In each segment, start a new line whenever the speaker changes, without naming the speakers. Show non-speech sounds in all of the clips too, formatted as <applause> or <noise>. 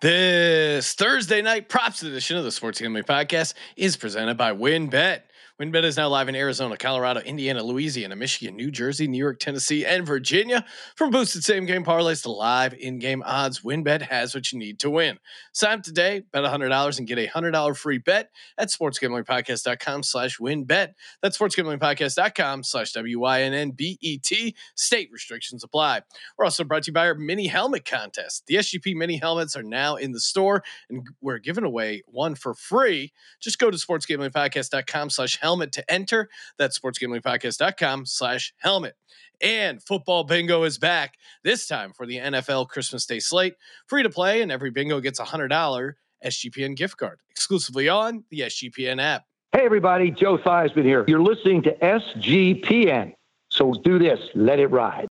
This Thursday night props edition of the Sports Gambling Podcast is presented by WynnBet. WynnBet is now live in Arizona, Colorado, Indiana, Louisiana, Michigan, New Jersey, New York, Tennessee, and Virginia. From boosted same game parlays to live in game odds, WynnBet has what you need to win. Sign up today, bet $100 and get a $100 free bet at sportsgamblingpodcast.com slash wynnbet. That's sportsgamblingpodcast.com slash W-Y-N-N-B-E-T. State restrictions apply. We're also brought to you by our mini helmet contest. The SGP mini helmets are now in the store, and we're giving away one for free. Just go to sportsgamblingpodcast.com slash helmet helmet to enter. That's sportsgamblingpodcast.com slash helmet. And football bingo is back this time for the NFL Christmas Day slate. Free to play, and every bingo gets a $100 SGPN gift card exclusively on the SGPN app.
Hey, everybody, Joe Theismann here. You're listening to SGPN. So do this, let it ride.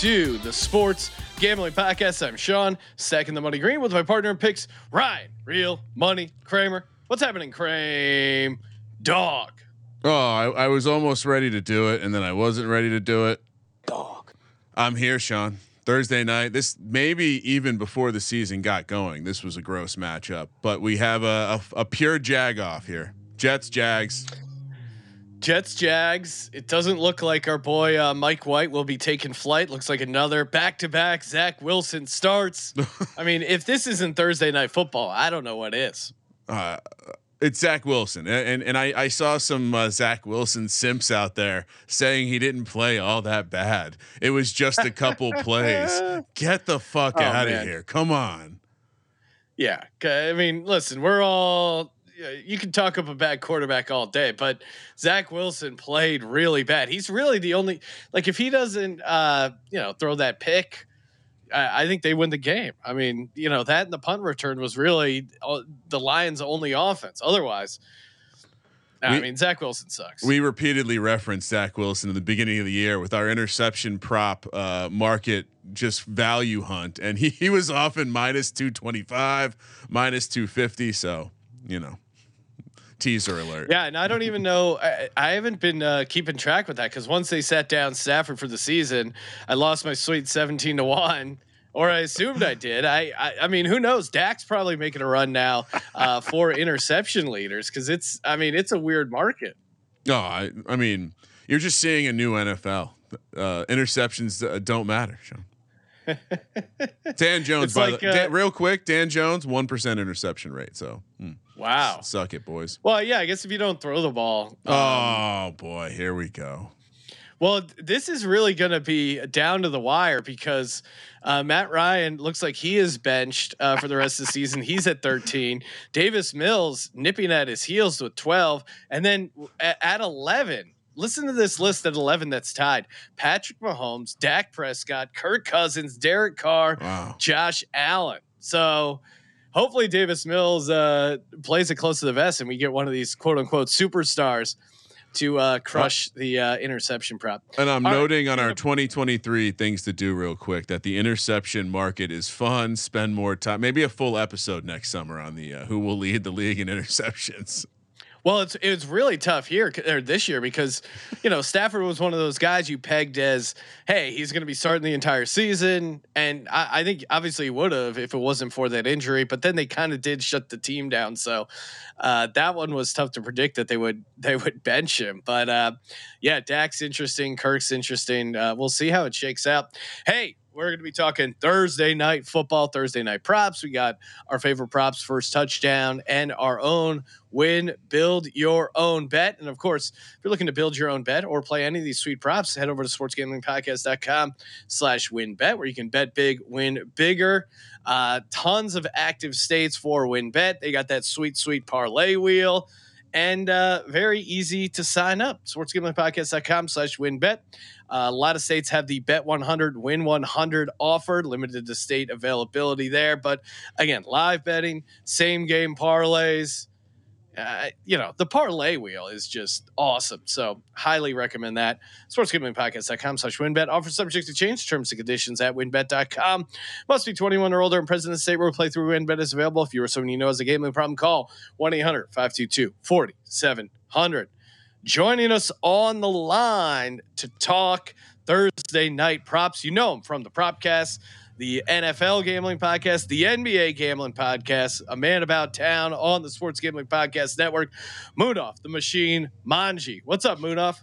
To the Sports Gambling Podcast. I'm Sean, stacking the money green with my partner in picks, Ryan, real money Kramer. What's happening, Kramer? Dog.
Oh, I, I was almost ready to do it, and then I wasn't ready to do it.
Dog.
I'm here, Sean. Thursday night. This maybe even before the season got going. This was a gross matchup, but we have a, a, a pure jag off here. Jets, Jags.
Jets, Jags. It doesn't look like our boy uh, Mike White will be taking flight. Looks like another back-to-back Zach Wilson starts. <laughs> I mean, if this isn't Thursday night football, I don't know what is.
Uh, it's Zach Wilson, and and I, I saw some uh, Zach Wilson simps out there saying he didn't play all that bad. It was just a couple <laughs> plays. Get the fuck oh, out of here! Come on.
Yeah, I mean, listen, we're all. You can talk up a bad quarterback all day, but Zach Wilson played really bad. He's really the only like if he doesn't, uh, you know, throw that pick I, think they win the game. I mean, you know, that and the punt return was really uh, the Lions' only offense. Otherwise, we, I mean, Zach Wilson sucks.
We repeatedly referenced Zach Wilson in the beginning of the year with our interception prop uh, market just value hunt, and he, he was often minus 225, minus 250. So, you know teaser alert.
Yeah, and I don't even know. I, I haven't been uh, keeping track with that because once they sat down Stafford for the season, I lost my sweet seventeen to one. Or I assumed I did. I, I, I mean, who knows? Dak's probably making a run now uh, for <laughs> interception leaders because it's. I mean, it's a weird market.
No, oh, I, I mean, you're just seeing a new NFL. Uh, interceptions uh, don't matter, Sean. <laughs> Dan Jones, by like, the, Dan, uh, real quick, Dan Jones, one percent interception rate. So, hmm.
wow,
suck it, boys.
Well, yeah, I guess if you don't throw the ball.
Um, oh boy, here we go.
Well, this is really going to be down to the wire because uh, Matt Ryan looks like he is benched uh, for the rest of the season. He's at 13. Davis Mills nipping at his heels with 12, and then at, at 11 listen to this list at 11 that's tied Patrick Mahomes, Dak Prescott, Kirk Cousins, Derek Carr, wow. Josh Allen. So hopefully Davis Mills uh, plays it close to the vest and we get one of these quote unquote superstars to uh, crush the uh, interception prop.
And I'm All noting right. on our 2023 things to do real quick that the interception market is fun. Spend more time, maybe a full episode next summer on the uh, who will lead the league in <laughs> interceptions.
Well, it's it's really tough here or this year because you know Stafford was one of those guys you pegged as, hey, he's going to be starting the entire season, and I, I think obviously he would have if it wasn't for that injury. But then they kind of did shut the team down, so uh, that one was tough to predict that they would they would <laughs> bench him. But uh, yeah, Dak's interesting, Kirk's interesting. Uh, we'll see how it shakes out. Hey, we're going to be talking Thursday night football, Thursday night props. We got our favorite props, first touchdown, and our own win, build your own bet. And of course, if you're looking to build your own bet or play any of these sweet props, head over to sportsgamblingpodcast.com slash wynnbet, where you can bet big, win bigger. Uh, tons of active states for WynnBet. They got that sweet, sweet parlay wheel. And uh, very easy to sign up. SportsGamblingPodcast.com slash WynnBet. Uh, a lot of states have the Bet 100 Win 100 offer, limited to state availability there. But again, live betting, same game parlays uh, you know, the parlay wheel is just awesome. So highly recommend that. SportsGamblingPodcast.com slash wynnbet. Offer subject to change. Terms and conditions at wynnbet.com. Must be 21 or older and present in the state where playthrough WynnBet is available. If you or someone you know has a gambling problem, call 1-800-522-4700. Joining us on the line to talk Thursday night props. You know him from the Propcast the NFL Gambling Podcast, the NBA Gambling Podcast, a man about town on the Sports Gambling Podcast Network. Munaf, the machine, Manji. What's up, Munaf?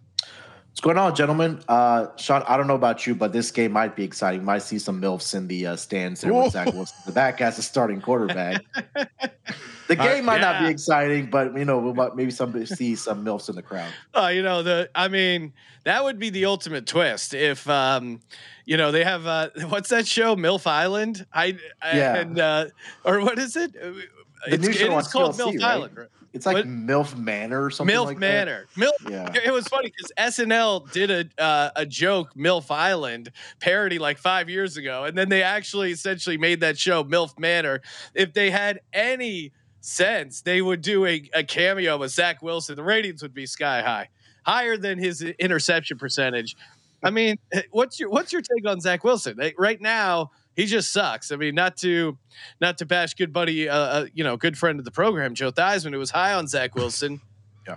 What's going on, gentlemen? Uh, Sean, I don't know about you, but this game might be exciting. Might see some MILFs in the uh, stands there with Zach Wilson. The back as a starting quarterback. <laughs> the game uh, might yeah. not be exciting, but you know, we might maybe some see some MILFs in the crowd.
Uh, you know, the I mean, that would be the ultimate twist if um, you know, they have uh <laughs> what's that show? MILF Island? I, I yeah. and uh or what is it? The
it's, new show it's called MILF right? Island, right? It's like what? MILF Manor or something.
MILF
like
Manor. That. MILF. Yeah. It was funny because SNL did a uh, a joke MILF Island parody like five years ago, and then they actually essentially made that show MILF Manor. If they had any sense, they would do a, a cameo with Zach Wilson. The ratings would be sky high, higher than his interception percentage. I mean, what's your what's your take on Zach Wilson right now? He just sucks. I mean, not to not to bash good buddy, uh, uh, you know, good friend of the program, Joe Theismann, who was high on Zach Wilson. <laughs>
yeah.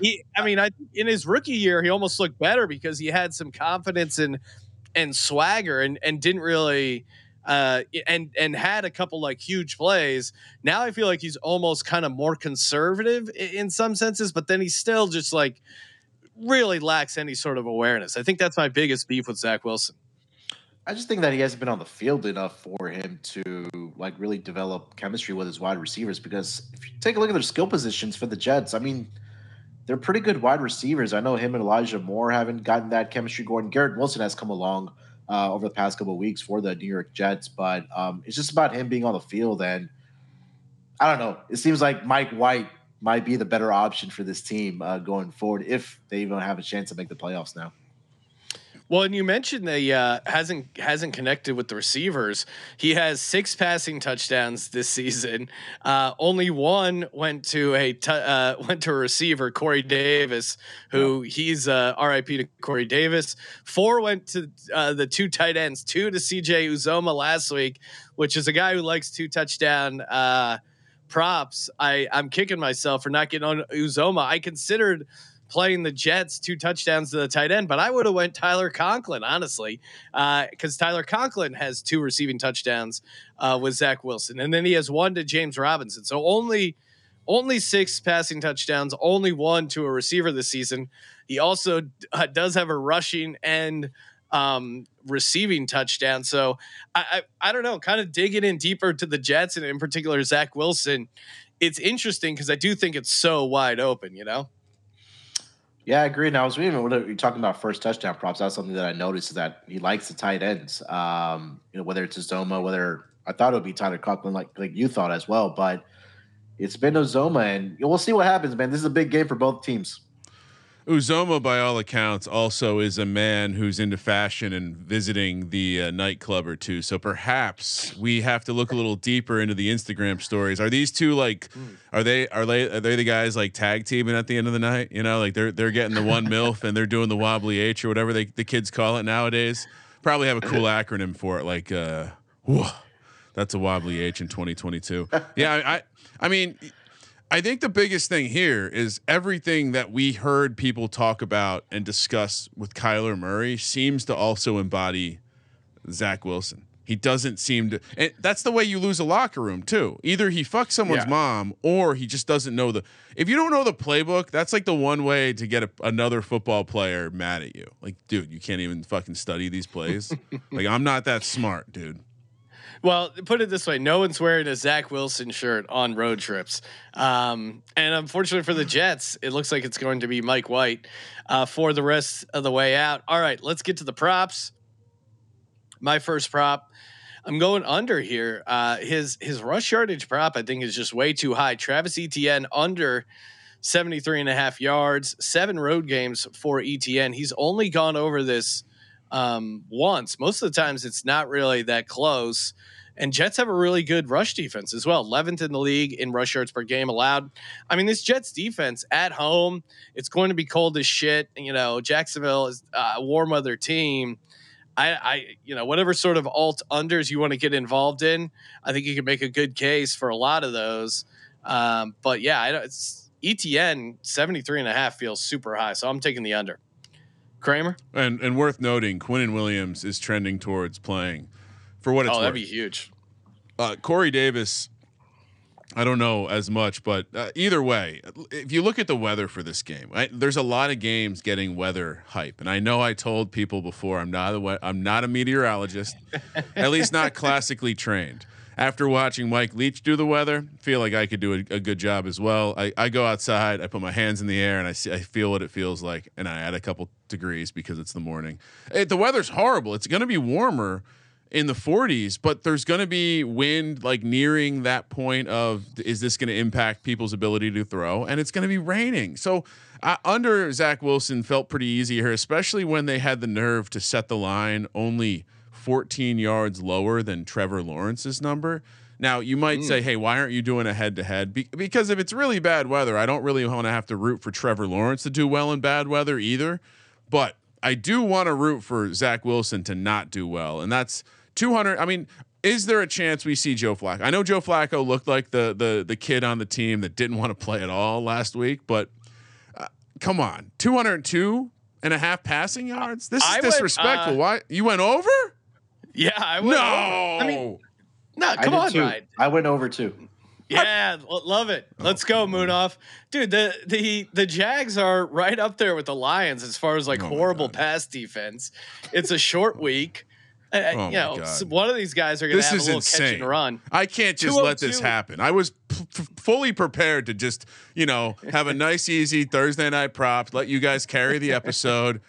He, I mean, I in his rookie year, he almost looked better because he had some confidence and and swagger, and and didn't really. Uh, and and had a couple like huge plays. Now I feel like he's almost kind of more conservative in some senses, but then he's still just like really lacks any sort of awareness. I think that's my biggest beef with Zach Wilson.
I just think that he hasn't been on the field enough for him to like really develop chemistry with his wide receivers. Because if you take a look at their skill positions for the Jets, I mean, they're pretty good wide receivers. I know him and Elijah Moore haven't gotten that chemistry going. Garrett Wilson has come along uh, over the past couple of weeks for the New York Jets, but um, it's just about him being on the field. And I don't know. It seems like Mike White might be the better option for this team uh, going forward if they even have a chance to make the playoffs now.
Well, and you mentioned that uh, hasn't hasn't connected with the receivers. He has six passing touchdowns this <laughs> season. Uh, only one went to a t- uh, went to a receiver, Corey Davis, who yeah. he's uh, RIP to Corey Davis. Four went to uh, the two tight ends, two to CJ Uzomah last week, which is a guy who likes two touchdown uh, props. I I'm kicking myself for not getting on Uzomah. I considered playing the Jets two touchdowns to the tight end, but I would have went Tyler Conklin honestly, because uh, Tyler Conklin has two receiving touchdowns uh, with Zach Wilson, and then he has one to James Robinson. So only only six passing touchdowns, only one to a receiver this season. He also uh, does have a rushing and um, receiving touchdown. So I, I, I don't know, kind of digging in deeper to the Jets and in particular Zach Wilson. It's interesting because I do think it's so wide open, you know.
Yeah, I agree. And I was even when you're talking about first touchdown props, that's something that I noticed is that he likes the tight ends. Um, you know, whether it's Uzomah, whether I thought it would be Tyler Conklin, like like you thought as well, but it's been Uzomah, and we'll see what happens, man. This is a big game for both teams.
Uzomah, by all accounts, also is a man who's into fashion and visiting the uh, nightclub or two. So perhaps we have to look a little deeper into the Instagram stories. Are these two like? Are they are they are they the guys like tag teaming at the end of the night? You know, like they're they're getting the one milf and they're doing the wobbly H or whatever they the kids call it nowadays. Probably have a cool acronym for it, like uh, whoa, that's a wobbly H in 2022. Yeah, I I, I mean I think the biggest thing here is everything that we heard people talk about and discuss with Kyler Murray seems to also embody Zach Wilson. He doesn't seem to, and that's the way you lose a locker room too. Either he fucks someone's yeah. mom, or he just doesn't know the. If you don't know the playbook, that's like the one way to get a, another football player mad at you. Like, dude, you can't even fucking study these plays. <laughs> like, I'm not that smart, dude.
Well, put it this way: no one's wearing a Zach Wilson shirt on road trips, um, and unfortunately for the Jets, it looks like it's going to be Mike White uh, for the rest of the way out. All right, let's get to the props. My first prop, I'm going under here. Uh, his his rush yardage prop, I think, is just way too high. Travis Etienne under 73 and a half yards, seven road games for Etienne. He's only gone over this um, once. Most of the times it's not really that close. And Jets have a really good rush defense as well. 11th in the league in rush yards per game allowed. I mean, this Jets defense at home, it's going to be cold as shit. You know, Jacksonville is a warm weather team. I, I, you know, whatever sort of alt unders you want to get involved in, I think you can make a good case for a lot of those. Um, but yeah, I don't, it's Etienne 73 and a half feels super high. So I'm taking the under. Kramer?
And and worth noting, Quinnen Williams is trending towards playing for what it's
oh,
worth.
that'd be huge.
uh, Corey Davis, I don't know as much, but uh, either way, if you look at the weather for this game, I, there's a lot of games getting weather hype, and I know I told people before I'm not a I'm not a meteorologist, <laughs> at least not classically trained. After watching Mike Leach do the weather, feel like I could do a, a good job as well. I, I go outside, I put my hands in the air, and I see I feel what it feels like, and I add a couple degrees because it's the morning. It, the weather's horrible. It's going to be warmer in the 40s, but there's going to be wind like nearing that point of is this going to impact people's ability to throw? And it's going to be raining. So uh, under Zach Wilson felt pretty easy here, especially when they had the nerve to set the line only 14 yards lower than Trevor Lawrence's number. Now you might say, "Hey, why aren't you doing a head-to-head?" Be- because if it's really bad weather, I don't really want to have to root for Trevor Lawrence to do well in bad weather either. But I do want to root for Zach Wilson to not do well, and that's 200. I mean, is there a chance we see Joe Flacco? I know Joe Flacco looked like the the the kid on the team that didn't want to play at all last week, but uh, come on, 202 and a half passing yards. This is
I
disrespectful.
uh,
Why you went over?
Yeah, I would.
No,
I mean, no, come
did
on,
too.
Ryan.
I went over too.
Yeah, lo- love it. Let's go, Munaf. Dude, the the the Jags are right up there with the Lions as far as like
Oh
horrible pass defense. It's a short <laughs> week. Uh,
Oh
you know,
God.
one of these guys are going to have a
is
little catch and run.
I can't just let this happen. I was p- f- fully prepared to just, you know, have a nice, easy Thursday night prop, let you guys carry the <laughs> episode.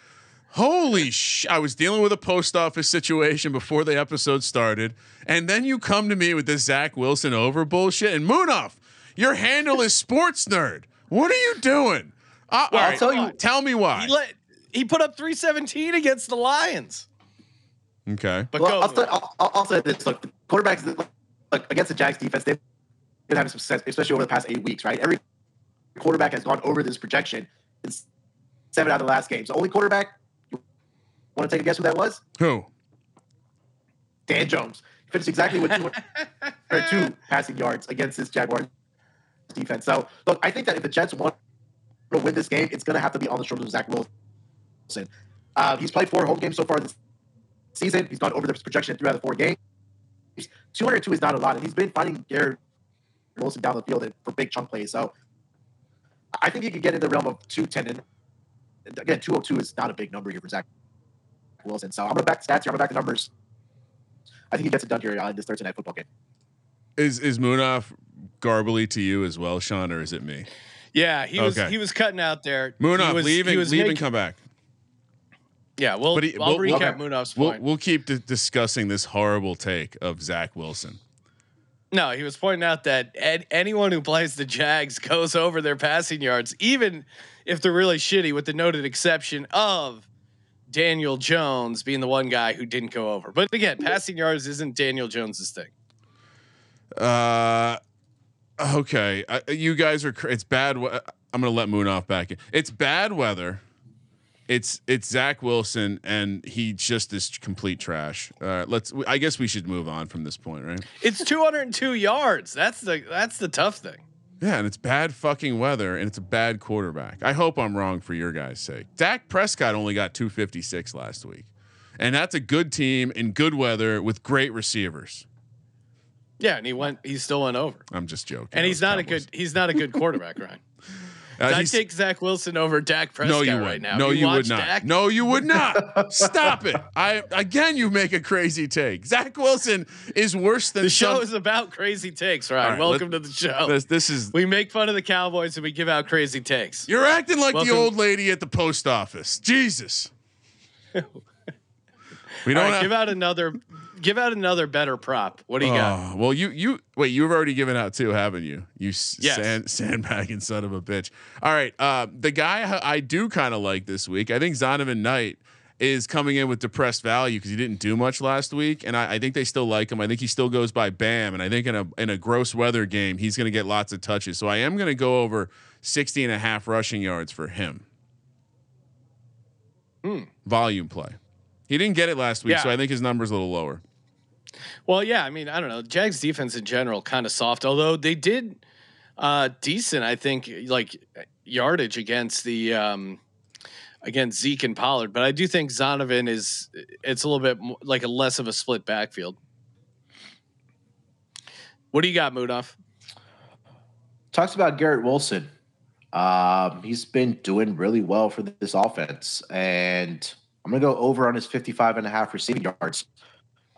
Holy sh! I was dealing with a post office situation before the episode started, and then you come to me with this Zach Wilson over bullshit. And Munaf, your handle is sports nerd. What are you doing? Uh, all
I'll tell you-
Tell me why.
He let he put up 317 against the Lions.
okay.
But
Well,
go.
I'll, say, I'll, I'll I'll say this: look, quarterbacks look, against the Jags defense, they've been having some success, especially over the past eight weeks. Right, every quarterback has gone over this projection It's seven out of the last games. The only quarterback. Want to take a guess who that was?
Who?
Dan Jones finished exactly with 202 <laughs> passing yards against this Jaguars defense. So, look, I think that if the Jets want to win this game, it's going to have to be on the shoulders of Zach Wilson. Uh, he's played four home games so far this season. He's gone over the projection in three out of four games. 202 is not a lot, and he's been finding Garrett Wilson down the field for big chunk plays. So, I think he could get in the realm of 210. And again, 202 is not a big number here for Zach Wilson. So, I'm going to back the stats here. I'm going to back the numbers. I think he gets it done here uh, in this Thursday night football game.
Is is Munaf garbly to you as well, Sean, or is it me?
yeah, he was he was cutting out there. He
Munaf,
was-
leave
he was
leave and
making-
come back.
Yeah, we'll,
But he-
I'll
we'll- we'll-
recap Munaf's
We'll we'll keep di- discussing this horrible take of Zach Wilson.
No, he was pointing out that ed- anyone who plays the Jags goes over their passing yards, even if they're really shitty, with the noted exception of Daniel Jones being the one guy who didn't go over. But again, passing yards isn't Daniel Jones's thing.
Uh, okay, I, you guys are. It's bad. I'm gonna let Munaf back in. It's bad weather. It's it's Zach Wilson, and he just is complete trash. Uh, let's. I guess we should move on from this point, right?
It's 202 yards. That's the that's the tough thing.
Yeah, and it's bad fucking weather, and it's a bad quarterback. I hope I'm wrong for your guys' sake. Dak Prescott only got 256 last week, and that's a good team in good weather with great receivers.
Yeah, and he went. He still went over.
I'm just joking.
And he's not a good. He's not a good quarterback, <laughs> Ryan.
Uh,
I take Zach Wilson over Dak Prescott
no, you
right
would.
now.
No, you, would not.
Dak?
No, you would not. <laughs> Stop it. I again, you make a crazy take. Zach Wilson is worse than
The show
some-
is about crazy takes, Ryan.
Right,
Welcome to the show.
This, this is.
we make fun of the Cowboys and we give out crazy takes.
You're acting like
Welcome-
the old lady at the post office. Jesus. <laughs> We don't
right,
have,
give out another give out another better prop. What do you got?
Oh, well, you you wait. You've already given out two, haven't you? You
Yes.
sand, sandbagging son of a bitch. All right, uh, the guy I do kind of like this week. I think Zonovan Knight is coming in with depressed value because he didn't do much last week, and I, I think they still like him. I think he still goes by Bam, and I think in a in a gross weather game he's going to get lots of touches. So I am going to go over 60 and a half rushing yards for him.
Hmm.
Volume play. He didn't get it last week,
Yeah.
so I think his number's a little lower.
Well, yeah, I mean, I don't know. Jags defense in general kind of soft, although they did uh decent, I think, like yardage against the um against Zeke and Pollard, but I do think Zonovan is it's a little bit mo- like a less of a split backfield. What do you got, Munaf?
Talks about Garrett Wilson. Um, he's been doing really well for this offense, and I'm gonna go over on his 55 and a half receiving yards.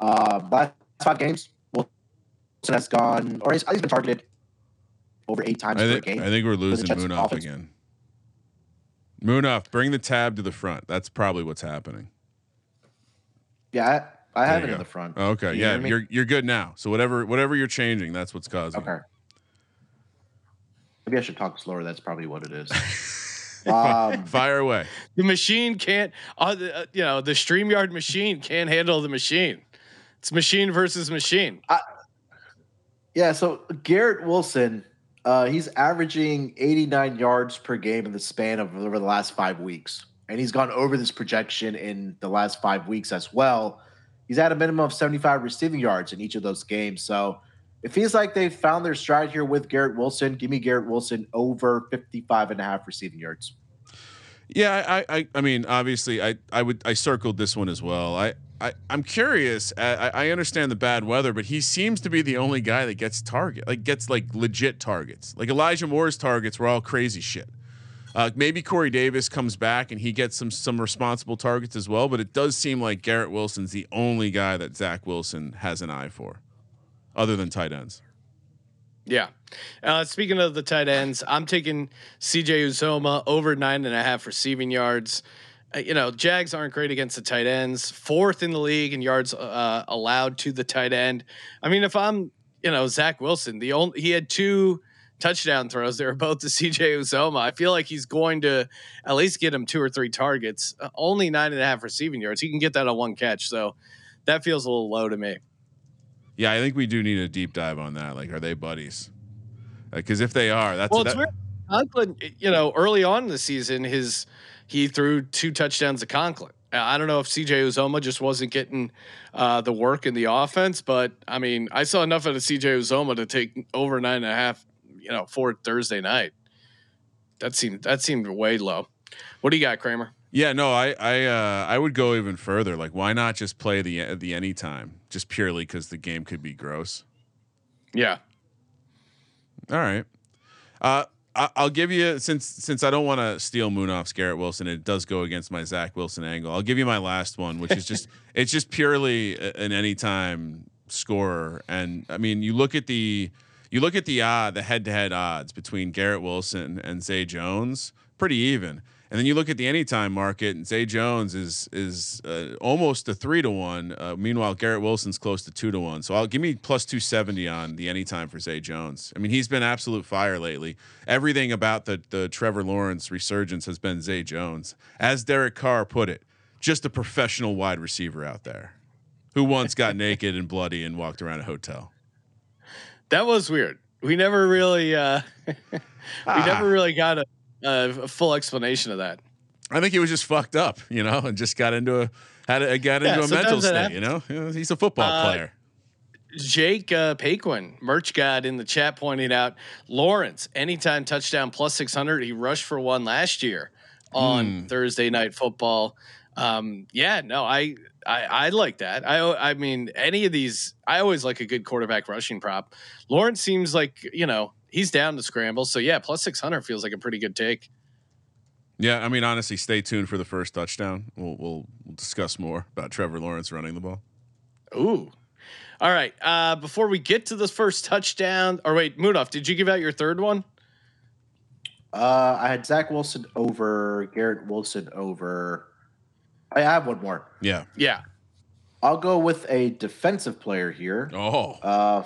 Uh, last five games, Wilson has gone, or he's, he's been targeted over eight times
I
per
think,
game.
I think we're losing Munaf
offense.
again. Munaf, bring the tab to the front. That's probably what's happening.
yeah, I, I have it
you
in the front.
Oh, okay,
You
yeah,
hear me?
you're you're good now. So whatever whatever you're changing, that's what's causing. it.
Okay. Maybe I should talk slower. That's probably what it is. <laughs> um,
Fire away.
The machine can't, uh, uh, you know, the StreamYard machine can't handle the machine. It's machine versus machine.
Yeah, so Garrett Wilson, uh, he's averaging 89 yards per game in the span of over the last five weeks. And he's gone over this projection in the last five weeks as well. He's had a minimum of 75 receiving yards in each of those games. So it feels like they've found their stride here with Garrett Wilson. Give me Garrett Wilson over 55 and a half receiving yards.
Yeah, I, I, I mean, obviously, I, I would, I circled this one as well. I, I, I'm curious. I, I understand the bad weather, but he seems to be the only guy that gets target, like gets like legit targets. Like Elijah Moore's targets were all crazy shit. Uh, maybe Corey Davis comes back and he gets some some responsible targets as well, but it does seem like Garrett Wilson's the only guy that Zach Wilson has an eye for, other than tight ends.
Yeah. Uh, speaking of the tight ends, I'm taking CJ Uzomah over nine and a half receiving yards. Uh, you know, Jags aren't great against the tight ends, fourth in the league in yards uh, allowed to the tight end. I mean, if I'm, you know, Zach Wilson, the only he had two touchdown throws. They were both to <laughs> CJ Uzomah. I feel like he's going to at least get him two or three targets. Uh, only nine and a half receiving yards. He can get that on one catch. So that feels a little low to me.
Yeah, I think we do need a deep dive on that. Like, are they buddies? Because if they are, that's
Well,
that,
it's weird. Conklin, you know, early on in the season, his he threw two touchdowns to Conklin. Uh, I don't know if CJ Uzomah just wasn't getting uh, the work in the offense, but I mean, I saw enough of the CJ Uzomah to take over nine and a half, you know, for Thursday night. That seemed that seemed way low. What do you got, Kramer?
Yeah, no, I I uh, I would go even further. Like, why not just play the the anytime, just purely because the game could be gross.
Yeah,
All right, uh, I, I'll give you since since I don't want to steal Munaf's Garrett Wilson. It does go against my Zach Wilson angle. I'll give you my last one, which is just <laughs> it's just purely an anytime scorer. And I mean, you look at the you look at the odd the head to head odds between Garrett Wilson and Zay Jones, pretty even. And then you look at the anytime market, and Zay Jones is is uh, almost a three to one. Uh, meanwhile, Garrett Wilson's close to two to one. So I'll give me plus two seventy on the anytime for Zay Jones. I mean, he's been absolute fire lately. Everything about the the Trevor Lawrence resurgence has been Zay Jones, as Derek Carr put it, just a professional wide receiver out there, who once got <laughs> naked and bloody and walked around a hotel.
that was weird. We never really uh, <laughs> we
Ah.
never really got a, a full explanation of that.
I think he was just fucked up, you know, and just got into a had a, got
Yeah,
into a mental state. You know, he's a football
Uh,
player.
Jake uh, Paquin, merch god in the chat, pointed out Lawrence anytime touchdown plus six hundred. He rushed for one last year on
Hmm.
Thursday night football. Um, yeah, no, I, I I like that. I I mean, any of these, I always like a good quarterback rushing prop. Lawrence seems like you know he's down to scramble, so yeah, plus six hundred feels like a pretty good take.
Yeah, I mean, honestly, stay tuned for the first touchdown. We'll we'll, we'll discuss more about Trevor Lawrence running the ball.
Ooh. All right. Uh, before we get to the first touchdown, or wait, Munaf, did you give out your third one?
Uh, I had Zach Wilson over, Garrett Wilson over. I have one more.
Yeah,
Yeah.
I'll go with a defensive player here.
Oh,
Uh,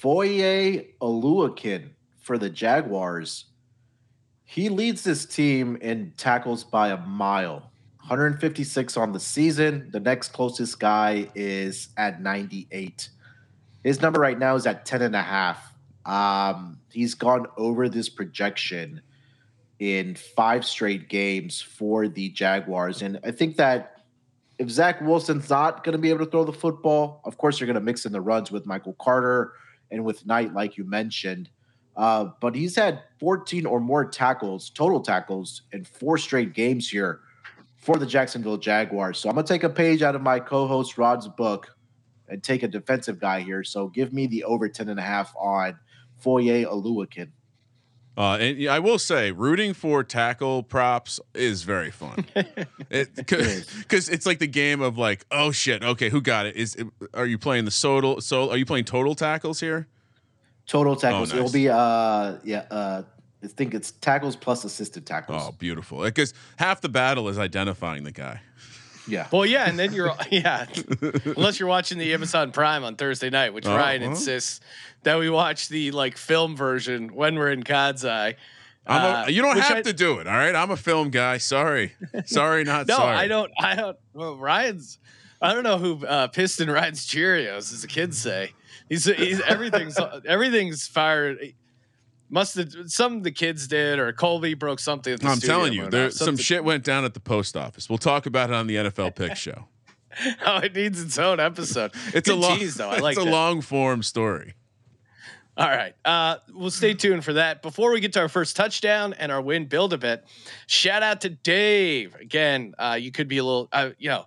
Foye Oluokun for the Jaguars. He leads this team in tackles by a mile. 156 on the season. The next closest guy is at 98. His number right now is at 10 and a half. Um, he's gone over this projection in five straight games for the Jaguars. And I think that if Zach Wilson's not going to be able to throw the football, of course, you're going to mix in the runs with Michael Carter and with Knight, like you mentioned. Uh, but he's had 14 or more tackles, total tackles, in four straight games here for the Jacksonville Jaguars. So I'm going to take a page out of my co host Rod's book and take a defensive guy here. So give me the over 10 and a half on Foye Oluokun.
Uh, and I will say, rooting for tackle props is very fun. <laughs> Because <laughs> it's like the game of like, oh shit, okay, who got it? Is it, are you playing the total? So are you playing total tackles here?
Total tackles.
nice.
It'll be uh yeah uh I think it's tackles plus assisted tackles.
Oh, beautiful. Because half the battle is identifying the guy.
Yeah.
Well, yeah, and then you're <laughs> yeah, unless you're watching the Amazon Prime on Thursday night, which
Oh,
Ryan
well.
insists that we watch the like film version when we're in God's Eye.
I'm a,
Uh,
you don't have
I-
to do it. All right. I'm a film guy. Sorry. Sorry, not <laughs>
No,
sorry.
No, I don't. I don't. Well, Ryan's. I don't know who uh, pissed in Ryan's Cheerios, as the kids say. He's, he's everything's <laughs> everything's fired. Must have some of the kids did, or Colby broke something. At the
I'm telling you, there some shit went down at the post office. We'll talk about it on the NFL Pick <laughs> Show.
Oh, it needs its own episode. <laughs>
It's
Good
a long,
tease, though. I like
it's a
that.
long form story.
All right. Uh, we'll stay tuned for that. Before we get to our first touchdown and our win build a bit, shout out to Dave. Again, uh, you could be a little, uh, you know,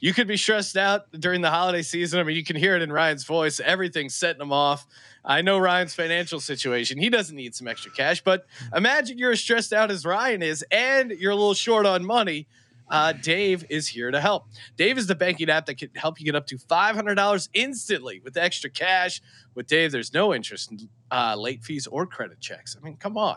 you could be stressed out during the holiday season. I mean, you can hear it in Ryan's voice. Everything's setting him off. I know Ryan's financial situation. He doesn't need some extra cash, but imagine you're as stressed out as Ryan is and you're a little short on money. Uh, Dave is here to help. Dave is the banking app that can help you get up to $500 instantly with extra cash. With Dave, there's no interest in uh, late fees or credit checks. I mean, come on.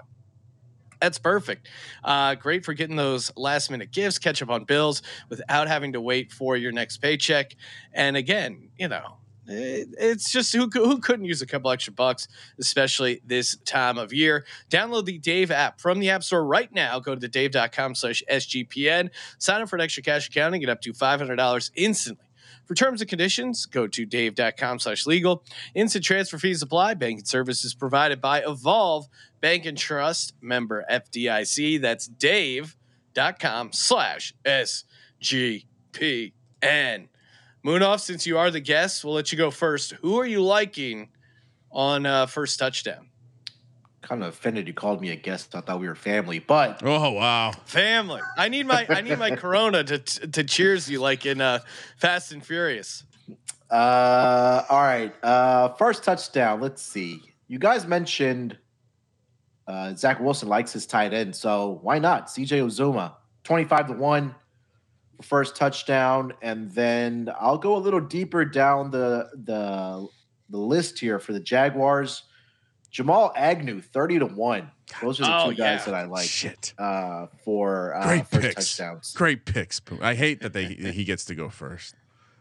That's perfect. Uh, great for getting those last minute gifts, catch up on bills without having to wait for your next paycheck. And again, you know, Eh, it's just who, who couldn't use a couple extra bucks, especially this time of year. Download the Dave app from the App Store right now. Go to the dave.com slash SGPN. Sign up for an extra cash account and get up to $500 instantly. For terms and conditions, go to dave.com slash legal. Instant transfer fees apply. Banking services provided by Evolve Bank and Trust, member FDIC. That's dave.com slash SGPN. Munaf, since you are the guest, we'll let you go first. Who are you liking on uh, first touchdown?
Kind of offended you called me a guest. I thought we were family, but
Oh wow.
Family. I need my I need my <laughs> Corona to to cheers you like in uh, Fast and Furious.
Uh, all right. Uh, first touchdown. Let's see. You guys mentioned uh, Zach Wilson likes his tight end, so why not? CJ Uzomah, twenty-five to one for first touchdown, and then I'll go a little deeper down the the the list here for the Jaguars. Jamal Agnew, thirty to one. Those are the
Oh,
two guys
yeah.
that I like
Shit.
uh, for uh,
Great
first
picks.
touchdowns.
Great picks. I hate that they he gets to go first.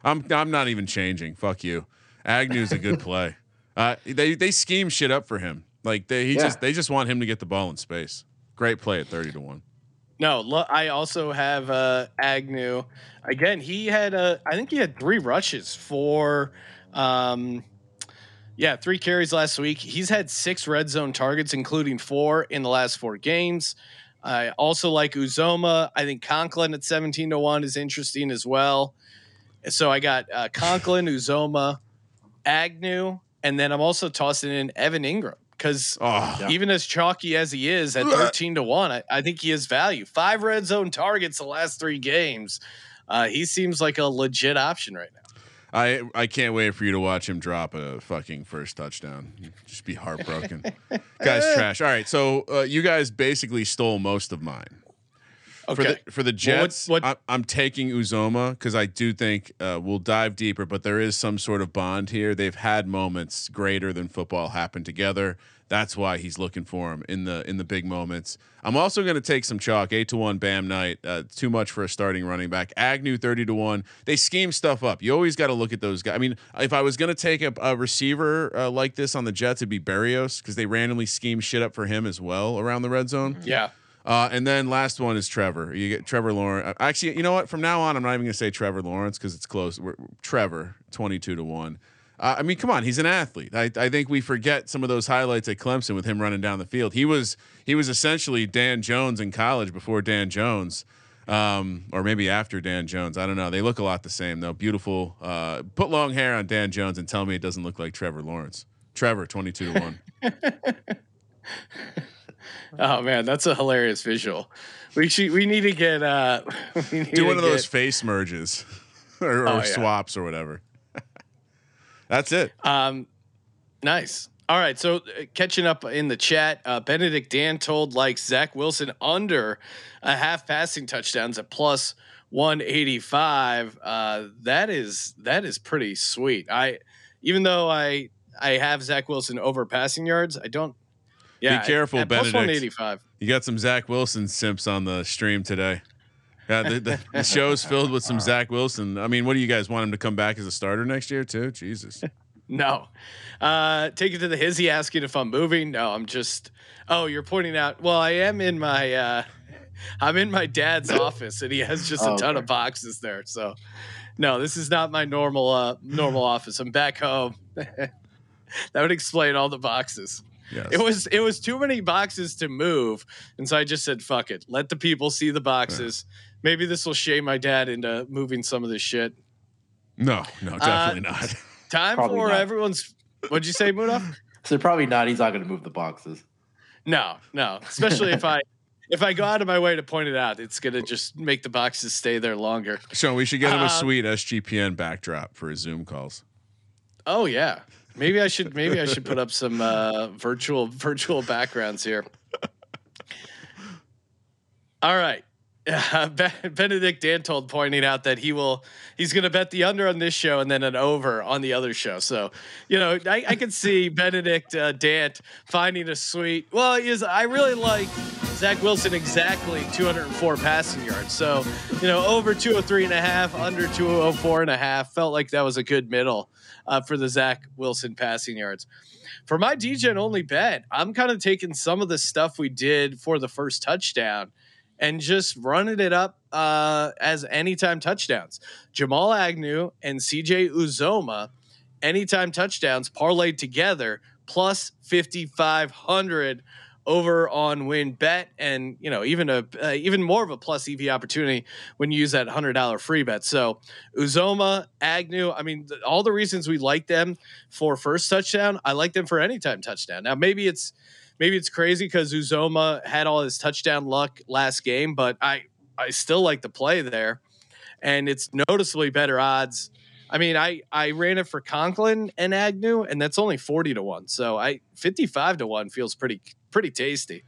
I'm I'm not even changing. Fuck you. Agnew's a good play. <laughs> Uh, they they scheme shit up for him. Like they he
Yeah.
just they just want him to get the ball in space. Great play at thirty to one.
No, I also have uh, Agnew. Again, he had uh, I think he had three rushes for, um, yeah, three carries last week. He's had six red zone targets, including four in the last four games. I also like Uzomah. I think Conklin at seventeen to one is interesting as well. So I got uh, Conklin, Uzomah, Agnew, and then I'm also tossing in Evan Engram because
Oh,
Yeah.
even as chalky as he is at 13 to 1, I, I think he has value. Five red zone targets the last three games. Uh, he seems like a legit option right now.
I I can't wait for you to watch him drop a fucking first touchdown. Just be heartbroken. <laughs> guys, trash. All right, so uh, you guys basically stole most of mine. For the for the
Well, what-
Jets,
what-
I, I'm taking Uzomah because I do think uh, we'll dive deeper, but there is some sort of bond here. They've had moments greater than football happen together. That's why he's looking for him in the in the big moments. I'm also going to take some chalk, eight to one. Bam Knight, uh, too much for a starting running back. Agnew, thirty to one. They scheme stuff up. You always got to look at those guys. I mean, if I was going to take a, a receiver uh, like this on the Jets, it'd be Berrios because they randomly scheme shit up for him as well around the red zone.
Yeah.
Uh, and then last one is Trevor. You get Trevor Lawrence. Actually, you know what? From now on, I'm not even going to say Trevor Lawrence because it's close. We're, Trevor, 22 to one. Uh, I mean, come on, he's an athlete. I, I think we forget some of those highlights at Clemson with him running down the field. He was he was essentially Dan Jones in college before Dan Jones, um, or maybe after Dan Jones. I don't know. They look a lot the same though. Beautiful. Uh, put long hair on Dan Jones and tell me it doesn't look like Trevor Lawrence. Trevor, 22 to one. <laughs>
Oh man, that's a hilarious visual. We should we need to get uh <laughs> we need
Do
to
one of those
get,
face merges <laughs> or, or
Oh, yeah.
swaps or whatever. <laughs> That's it.
Um, nice. All right, so uh, catching up in the chat, uh, Benedict Dan told like Zach Wilson under a half passing touchdowns at plus one eighty five. Uh, that is that is pretty sweet. I even though I I have Zach Wilson over passing yards, I don't. Yeah,
careful,
at, at
Benedict.
eighty five.
You got some Zach Wilson simps on the stream today. Yeah, the, the, the <laughs> show's filled with some Zach Wilson. I mean, what do you guys want him to come back as a starter next year too? Jesus. <laughs>
No. Uh, take it to the hizzy asking if I'm moving. No, I'm just. Oh, you're pointing out. Well, I am in my. Uh, I'm in my dad's <laughs> office, and he has just a
Oh,
ton
okay.
of boxes there. So, no, this is not my normal uh, normal office. I'm back home. that would explain all the boxes.
Yes.
It was it was too many boxes to move, and so I just said, "Fuck it, let the people see the boxes." Maybe this will shame my dad into moving some of this shit.
no, no, definitely
Uh,
not. <laughs>
Time
Probably
for
not.
everyone's. What'd you say, Muda? <laughs>
So probably not. He's not going to move the boxes.
No, no. Especially if I <laughs> if I go out of my way to point it out, it's gonna just make the boxes stay there longer.
So we should get him a
uh,
sweet SGPN backdrop for his Zoom calls.
Oh yeah. Maybe I should maybe I should put up some uh, virtual virtual backgrounds here. All right. <laughs> Uh, Benedict Dantold pointing out that he will he's going to bet the under on this show and then an over on the other show. So, you know, I, I can see <laughs> Benedict uh, Dant finding a sweet. Well, is I really like Zach Wilson exactly 204 passing yards. So, you know, over 203 and a half, under 204 and a half. Felt like that was a good middle uh, for the Zach Wilson passing yards. For my DGen only bet, I'm kind of taking some of the stuff we did for the first touchdown and just running it up uh, as anytime touchdowns. Jamal Agnew and CJ Uzomah, anytime touchdowns parlayed together, plus 5,500 over on WynnBet and you know even a uh, even more of a plus EV opportunity when you use that hundred dollar free bet. So Uzomah, Agnew, I mean th- all the reasons we like them for first touchdown, I like them for anytime touchdown. Now maybe it's maybe it's crazy because Uzomah had all his touchdown luck last game, but I I still like the play there, and it's noticeably better odds. I mean, I I ran it for Conklin and Agnew, and that's only forty to one. So I fifty five to one feels pretty pretty tasty.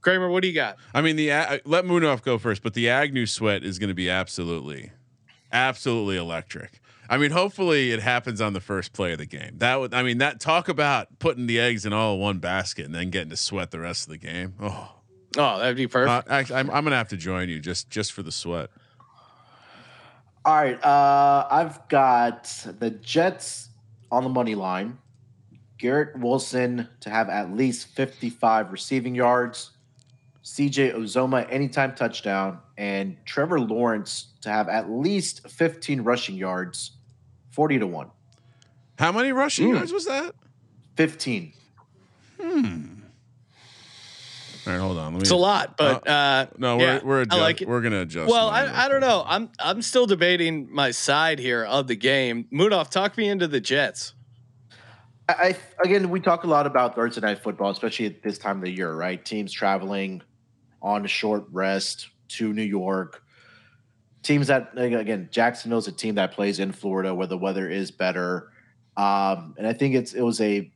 Kramer, what do you got?
I mean, the uh, let Munaf go first, but the Agnew sweat is going to be absolutely, absolutely electric. I mean, hopefully it happens on the first play of the game. That would, I mean, that talk about putting the eggs in all one basket and then getting to sweat the rest of the game. Oh,
Oh, that'd be
uh,
perfect.
actually, I'm, I'm gonna have to join you just just for the sweat.
All right. Uh, I've got the Jets on the money line. Garrett Wilson to have at least 55 receiving yards. CJ Uzomah anytime touchdown. And Trevor Lawrence to have at least 15 rushing yards. 40 to 1.
How many rushing
Hmm.
yards was that?
15. Hmm.
All right, hold on. Let me.
it's a lot, but uh,
No, we're we're adjust,
like
we're gonna adjust.
Well, I, I don't know. I'm I'm still debating my side here of the game. Munaf, talk me into the Jets.
I, again, we talk a lot about Thursday night football, especially at this time of the year, right? Teams traveling on a short rest to New York. Teams that again, Jacksonville's a team that plays in Florida where the weather is better, um, and I think it's it was a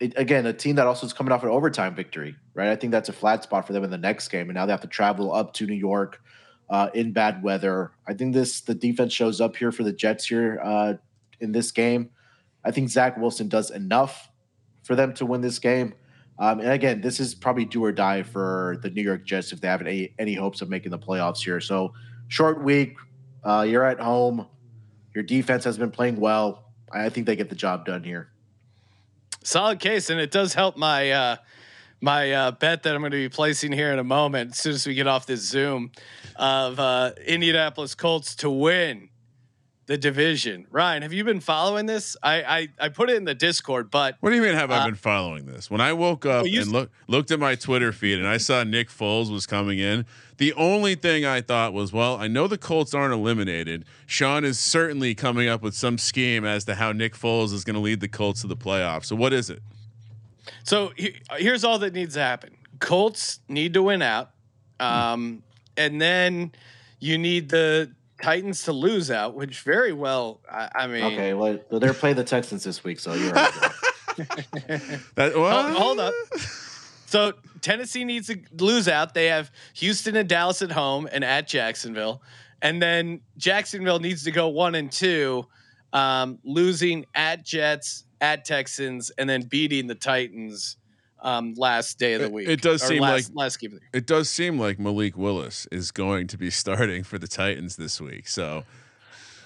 it, again, a team that also is coming off an overtime victory, right? I think that's a flat spot for them in the next game, and now they have to travel up to New York uh, in bad weather. I think this the defense shows up here for the Jets here uh, in this game. I think Zach Wilson does enough for them to win this game. Um, and again, this is probably do or die for the New York Jets if they have any any hopes of making the playoffs here. So short week, uh, you're at home. Your defense has been playing well. I think they get the job done here.
Solid case, and it does help my uh, my uh, bet that I'm going to be placing here in a moment. As soon as we get off this Zoom, of uh, Indianapolis Colts to win the division. Ryan, have you been following this? I I, I put it in the Discord, but
what do you mean? Have
uh,
I been following this? When I woke up
well,
and look, looked at my Twitter feed and I saw Nick Foles was coming in, the only thing I thought was, well, I know the Colts aren't eliminated. Sean is certainly coming up with some scheme as to how Nick Foles is going to lead the Colts to the playoffs. So what is it?
So he, here's all that needs to happen: Colts need to win out, um, and then you need the Titans to lose out, which very well. I, I mean,
okay, well they're playing the Texans this week, so you're right. <laughs>
that,
hold, hold up. So Tennessee needs to lose out. They have Houston and Dallas at home and at Jacksonville, and then Jacksonville needs to go one and two, um, losing at Jets, at Texans, and then beating the Titans um, last day of the week.
It, it does seem
last,
like
last game.
It does seem like Malik Willis is going to be <laughs> starting for the Titans this week. So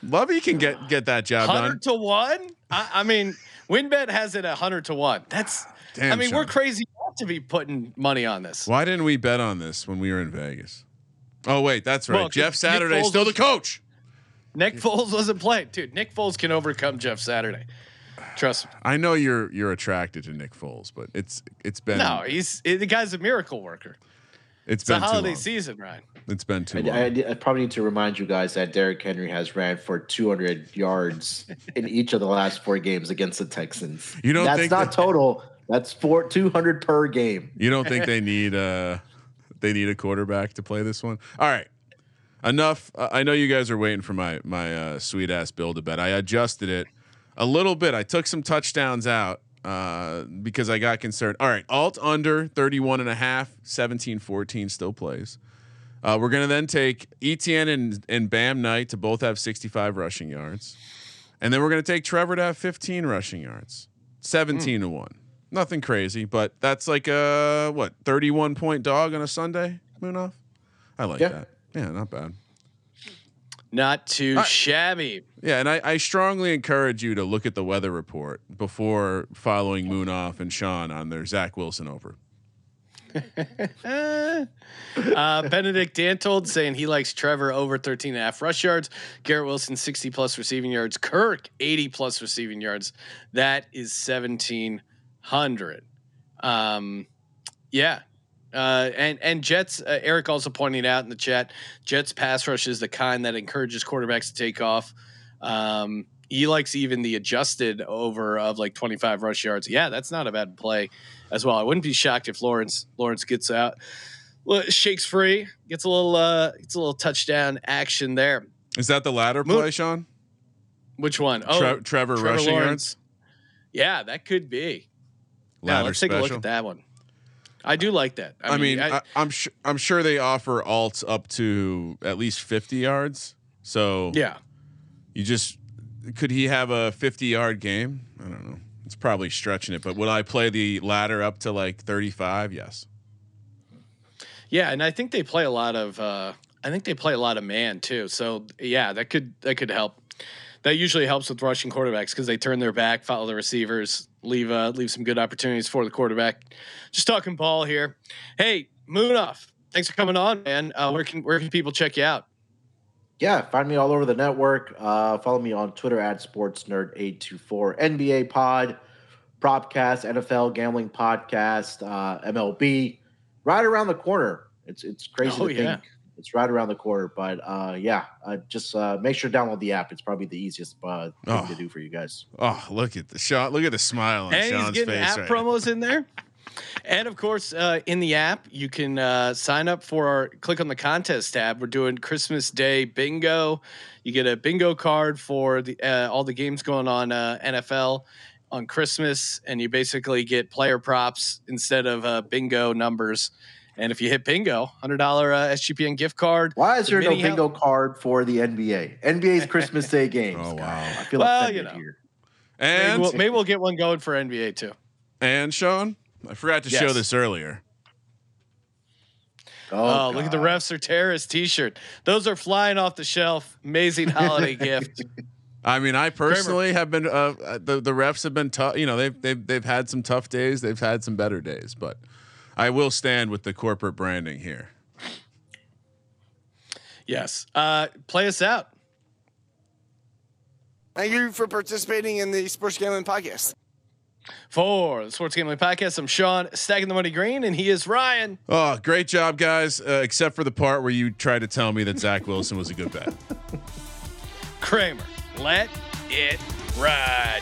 Lovey can get get that job
hundred
done.
to one. I, I mean, WynnBet has it a hundred to one. That's.
Damn,
I mean,
Sean.
we're crazy not to be putting money on this.
Why didn't we bet on this when we were in Vegas? Oh wait, that's right.
Well, 'cause
Jeff Saturday
Foles
still the coach.
Nick Foles wasn't playing, dude. Nick Foles can overcome Jeff Saturday. Trust me.
I know you're you're attracted to Nick Foles, but it's it's been
No, he's the guy's a miracle worker.
it's
It's the
been too
holiday
long.
season, Ryan.
It's been too
I,
long.
I, I probably need to remind you guys that Derrick Henry has ran for 200 yards in each of the last four games against the Texans.
You don't
That's
think
not
that-
total. That's four 200 per game.
You don't think they need uh they need a quarterback to play this one? All right. Enough. Uh, I know you guys are waiting for my my uh, sweet ass build a bet. I adjusted it a little bit. I took some touchdowns out uh, because I got concerned. All right, alt under 31 and a half, 17-14 still plays. Uh, we're gonna then take Etienne and and Bam Knight to both have 65 rushing yards, and then we're gonna take Trevor to have 15 rushing yards, 17 to one. Nothing crazy, but that's like a what 31 point dog on a Sunday. Munaf. I like
Yeah.
that. Yeah, not bad.
Not too
I-
shabby.
Yeah, and I, I strongly encourage you to look at the weather report before following Munaf and Sean on their Zach Wilson over. <laughs>
Uh, Benedict Dantold saying he likes Trevor over 13 and a half rush yards. Garrett Wilson 60 plus receiving yards. Kirk 80 plus receiving yards. That is 1700. Um, yeah. Uh, and and Jets. Uh, Eric also pointing out in the chat, Jets pass rush is the kind that encourages quarterbacks to take off. Um, he likes even the adjusted over of like 25 rush yards. Yeah, that's not a bad play as well. I wouldn't be shocked if Lawrence Lawrence gets out, shakes free, gets a little uh, gets a little touchdown action there.
Is that the latter
Mo-
play, Sean?
Which one? Oh,
Tre- Trevor, rushing yards.
Yeah, that could be. Now let's take a look at that one. I do like that.
I, mean,
I-
I, I'm sure I'm sure they offer alts up to at least 50 yards. So
yeah.
you just could he have a 50 yard game? I don't know. It's probably stretching it, but would I play the ladder up to like 35? Yes.
Yeah, and I think they play a lot of. Uh, I think they play a lot of man too. So yeah, that could that could help. That usually helps with rushing quarterbacks because they turn their back, follow the receivers, leave uh, leave some good opportunities for the quarterback. Just talking ball here. Hey, Munaf, thanks for coming on, man. Uh, where can where can people check you out?
Yeah, find me all over the network. Uh, follow me on Twitter at SportsNerd824, NBA Pod, Propcast, NFL Gambling Podcast, uh, MLB. Right around the corner. It's it's crazy
Oh,
to
yeah.
think it's right around the corner. But uh, yeah, uh, just uh, make sure to download the app. It's probably the easiest uh, thing
Oh.
to do for you guys.
Oh, look at the shot. Look at the smile on
and he's getting
face.
app
right now.
promos in there. And of course, uh, in the app, you can uh, sign up for our click on the contest tab. We're doing Christmas Day bingo. You get a bingo card for the uh, all the games going on uh, NFL, on Christmas, and you basically get player props instead of uh, bingo numbers. And if you hit bingo, hundred dollar uh, SGPN gift card.
Why is
The
there no
mini hel-
bingo card for the NBA? NBA's Christmas Day <laughs> games.
Oh, wow.
I feel
Well,
offended
you know.
here.
Maybe
And
we'll, maybe we'll get one going for NBA too.
and Sean, I forgot to show this earlier.
Oh, look at the refs are terrorist T-shirt. Those are flying off the shelf. Amazing holiday <laughs> gift.
I mean, I personally have been uh, uh, the the refs have been tough. You know, they've they've they've had some tough days. They've had some better days, but I will stand with the corporate branding here.
Yes. Uh, play us out.
Thank you for participating in the Sports Gambling Podcast.
For the Sports Gambling Podcast, I'm Sean, stacking the money green, and he is Ryan.
Oh, great job, guys! Uh, except for the part where you tried to tell me that Zach Wilson was a good bet. <laughs>
Kramer. Let it ride.